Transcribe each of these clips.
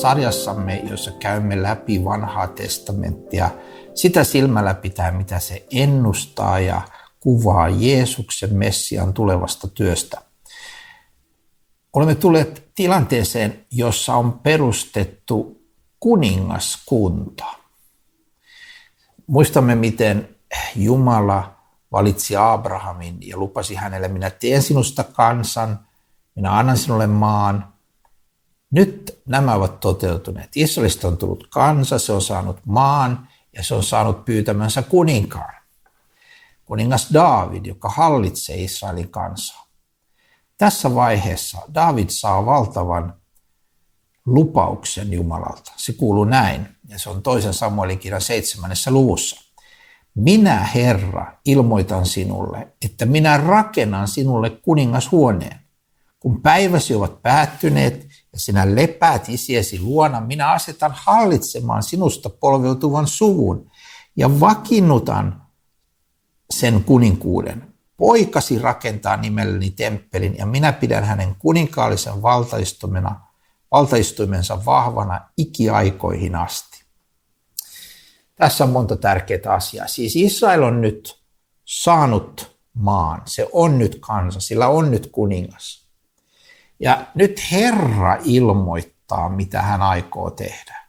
Sarjassamme, jossa käymme läpi vanhaa testamenttia, sitä silmällä pitää, mitä se ennustaa ja kuvaa Jeesuksen Messian tulevasta työstä. Olemme tulleet tilanteeseen, jossa on perustettu kuningaskunta. Muistamme, miten Jumala valitsi Abrahamin ja lupasi hänelle, minä teen sinusta kansan, minä annan sinulle maan, nyt nämä ovat toteutuneet. Israelista on tullut kansa, se on saanut maan ja se on saanut pyytämänsä kuninkaan. Kuningas David, joka hallitsee Israelin kansaa. Tässä vaiheessa David saa valtavan lupauksen Jumalalta. Se kuuluu näin, ja se on toisen Samuelin kirjan seitsemännessä luvussa. Minä, Herra, ilmoitan sinulle, että minä rakennan sinulle kuningashuoneen. Kun päiväsi ovat päättyneet ja sinä lepäät isiesi luona, minä asetan hallitsemaan sinusta polveutuvan suvun ja vakinnutan sen kuninkuuden. Poikasi rakentaa nimelleni temppelin ja minä pidän hänen kuninkaallisen valtaistumena, valtaistuimensa vahvana ikiaikoihin asti. Tässä on monta tärkeää asiaa. Siis Israel on nyt saanut maan, se on nyt kansa, sillä on nyt kuningas. Ja nyt Herra ilmoittaa, mitä hän aikoo tehdä.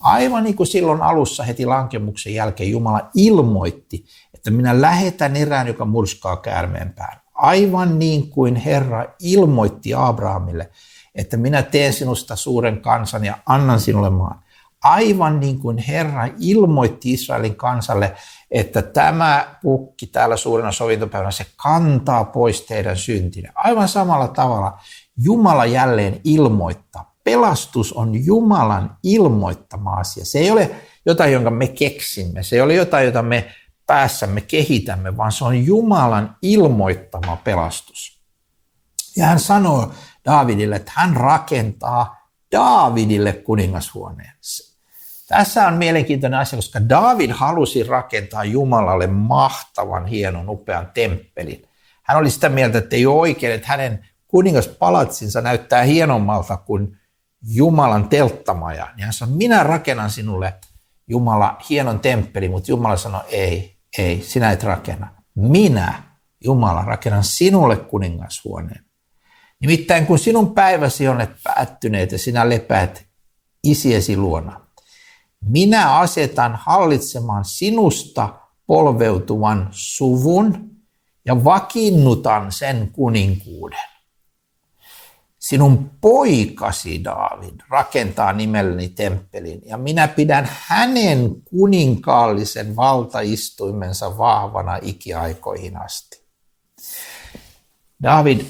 Aivan niin kuin silloin alussa heti lankemuksen jälkeen Jumala ilmoitti, että minä lähetän erään, joka murskaa käärmeen pään. Aivan niin kuin Herra ilmoitti Abrahamille, että minä teen sinusta suuren kansan ja annan sinulle maan. Aivan niin kuin Herra ilmoitti Israelin kansalle, että tämä pukki täällä suurena sovintopäivänä, se kantaa pois teidän syntinne. Aivan samalla tavalla Jumala jälleen ilmoittaa. Pelastus on Jumalan ilmoittama asia. Se ei ole jotain, jonka me keksimme. Se ei ole jotain, jota me päässämme kehitämme, vaan se on Jumalan ilmoittama pelastus. Ja hän sanoo Daavidille, että hän rakentaa Daavidille kuningashuoneen. Tässä on mielenkiintoinen asia, koska David halusi rakentaa Jumalalle mahtavan, hienon, upean temppelin. Hän oli sitä mieltä, että ei ole oikein, että hänen kuningaspalatsinsa näyttää hienommalta kuin Jumalan telttamaja. Niin hän sanoi, minä rakennan sinulle Jumala hienon temppeli, mutta Jumala sanoi, ei, ei, sinä et rakenna. Minä, Jumala, rakennan sinulle kuningashuoneen. Nimittäin kun sinun päiväsi on päättyneet ja sinä lepäät isiesi luona, minä asetan hallitsemaan sinusta polveutuvan suvun ja vakinnutan sen kuninkuuden. Sinun poikasi Daavid rakentaa nimelleni temppelin ja minä pidän hänen kuninkaallisen valtaistuimensa vahvana ikiaikoihin asti. David,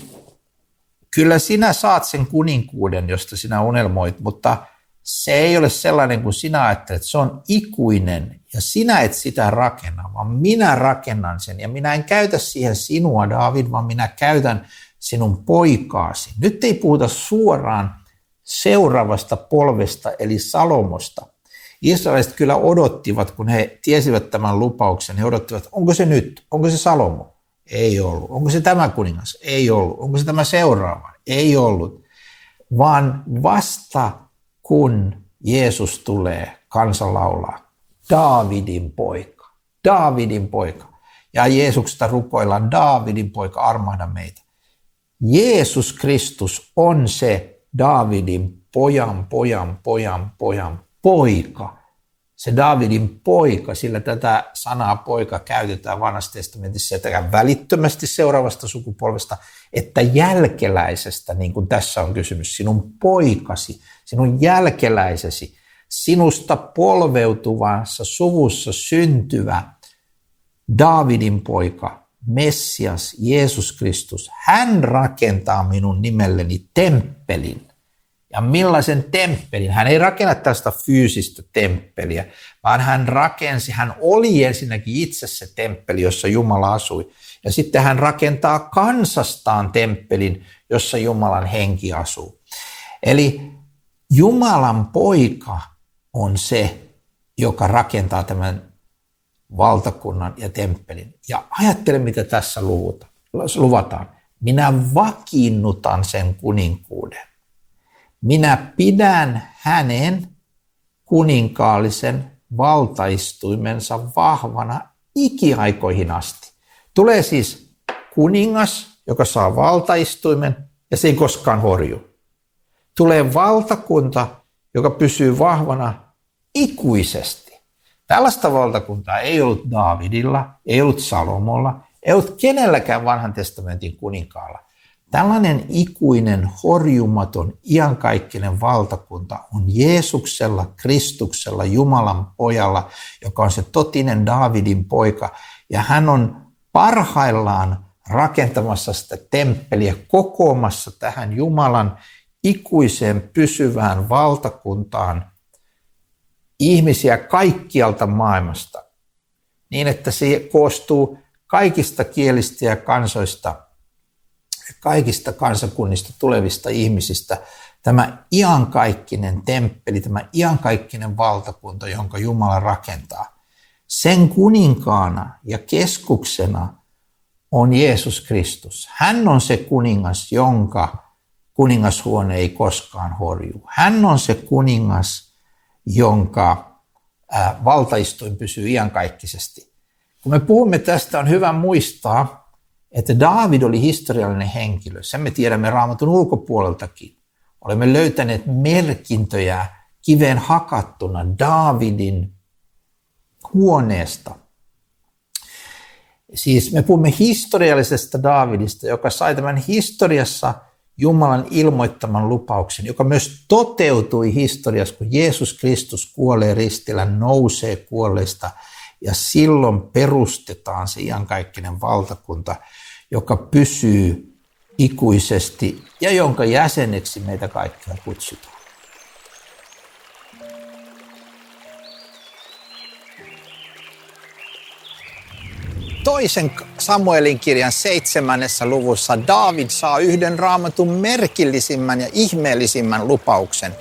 kyllä sinä saat sen kuninkuuden, josta sinä unelmoit, mutta se ei ole sellainen kuin sinä ajattelet. Se on ikuinen ja sinä et sitä rakenna, vaan minä rakennan sen ja minä en käytä siihen sinua, David, vaan minä käytän sinun poikaasi. Nyt ei puhuta suoraan seuraavasta polvesta, eli Salomosta. Israeliset kyllä odottivat, kun he tiesivät tämän lupauksen, he odottivat, onko se nyt, onko se Salomo? Ei ollut. Onko se tämä kuningas? Ei ollut. Onko se tämä seuraava? Ei ollut. Vaan vasta kun Jeesus tulee, kansa laulaa, Daavidin poika, Daavidin poika. Ja Jeesuksesta rukoillaan, Daavidin poika, armahda meitä. Jeesus Kristus on se Davidin pojan, pojan, pojan, pojan poika. Se Davidin poika, sillä tätä sanaa poika käytetään vanhassa testamentissa sekä välittömästi seuraavasta sukupolvesta että jälkeläisestä, niin kuin tässä on kysymys. Sinun poikasi, sinun jälkeläisesi, sinusta polveutuvassa suvussa syntyvä Davidin poika, Messias, Jeesus Kristus, hän rakentaa minun nimelleni temppelin. Ja millaisen temppelin? Hän ei rakenna tästä fyysistä temppeliä, vaan hän rakensi, hän oli ensinnäkin itse se temppeli, jossa Jumala asui. Ja sitten hän rakentaa kansastaan temppelin, jossa Jumalan henki asuu. Eli Jumalan poika on se, joka rakentaa tämän valtakunnan ja temppelin. Ja ajattele, mitä tässä luvataan. Minä vakiinnutan sen kuninkuuden. minä pidän hänen kuninkaallisen valtaistuimensa vahvana ikiaikoihin asti. Tulee siis kuningas, joka saa valtaistuimen ja se ei koskaan horju. Tulee valtakunta, joka pysyy vahvana ikuisesti. Tällaista valtakuntaa ei ollut Davidilla, ei ollut Salomolla, ei ollut kenelläkään vanhan testamentin kuninkaalla. Tällainen ikuinen, horjumaton, iankaikkinen valtakunta on Jeesuksella, Kristuksella, Jumalan pojalla, joka on se totinen Davidin poika. Ja hän on parhaillaan rakentamassa sitä temppeliä, kokoamassa tähän Jumalan ikuiseen pysyvään valtakuntaan ihmisiä kaikkialta maailmasta, niin että se koostuu kaikista kielistä ja kansoista, kaikista kansakunnista tulevista ihmisistä, tämä iankaikkinen temppeli, tämä iankaikkinen valtakunta, jonka Jumala rakentaa. Sen kuninkaana ja keskuksena on Jeesus Kristus. Hän on se kuningas, jonka kuningashuone ei koskaan horju. Hän on se kuningas, jonka valtaistuin pysyy iankaikkisesti. Kun me puhumme tästä, on hyvä muistaa, että Daavid oli historiallinen henkilö. Sen me tiedämme raamatun ulkopuoleltakin. Olemme löytäneet merkintöjä kiveen hakattuna Daavidin huoneesta. Siis me puhumme historiallisesta Daavidista, joka sai tämän historiassa Jumalan ilmoittaman lupauksen, joka myös toteutui historiassa, kun Jeesus Kristus kuolee ristillä, nousee kuolleista ja silloin perustetaan se iankaikkinen valtakunta, joka pysyy ikuisesti ja jonka jäseneksi meitä kaikkia kutsutaan. Toisen Samuelin kirjan seitsemännessä luvussa David saa yhden raamatun merkillisimmän ja ihmeellisimmän lupauksen.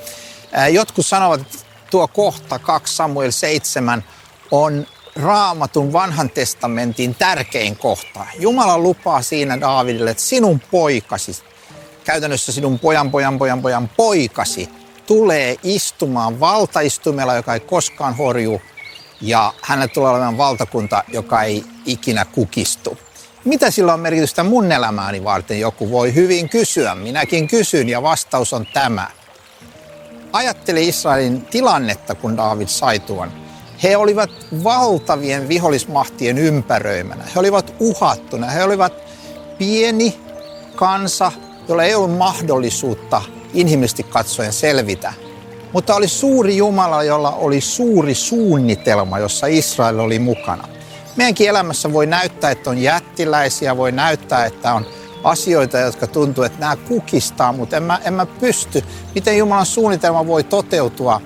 Jotkut sanovat, että tuo kohta 2 Samuel 7 on raamatun vanhan testamentin tärkein kohta. Jumala lupaa siinä Daavidille, että sinun poikasi, käytännössä sinun pojan, pojan, pojan, pojan poikasi, tulee istumaan valtaistumella, joka ei koskaan horju, ja hänelle tulee olemaan valtakunta, joka ei ikinä kukistu. Mitä sillä on merkitystä mun elämääni varten, joku voi hyvin kysyä. Minäkin kysyn ja vastaus on tämä. Ajatteli Israelin tilannetta, kun David sai tuon. He olivat valtavien vihollismahtien ympäröimänä. He olivat uhattuna. He olivat pieni kansa, jolla ei ollut mahdollisuutta inhimillisesti katsoen selvitä mutta oli suuri Jumala, jolla oli suuri suunnitelma, jossa Israel oli mukana. Meidänkin elämässä voi näyttää, että on jättiläisiä, voi näyttää, että on asioita, jotka tuntuu, että nämä kukistaa, mutta en mä, en mä pysty. Miten Jumalan suunnitelma voi toteutua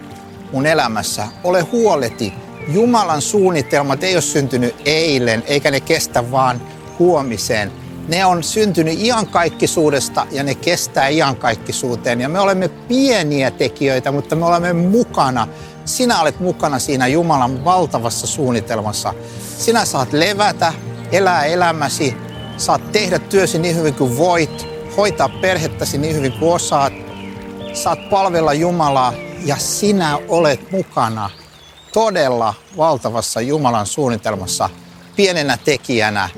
mun elämässä? Ole huoleti. Jumalan suunnitelmat ei ole syntynyt eilen, eikä ne kestä vaan huomiseen ne on syntynyt iankaikkisuudesta ja ne kestää iankaikkisuuteen. Ja me olemme pieniä tekijöitä, mutta me olemme mukana. Sinä olet mukana siinä Jumalan valtavassa suunnitelmassa. Sinä saat levätä, elää elämäsi, saat tehdä työsi niin hyvin kuin voit, hoitaa perhettäsi niin hyvin kuin osaat, saat palvella Jumalaa ja sinä olet mukana todella valtavassa Jumalan suunnitelmassa pienenä tekijänä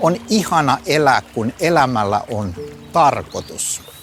on ihana elää, kun elämällä on tarkoitus.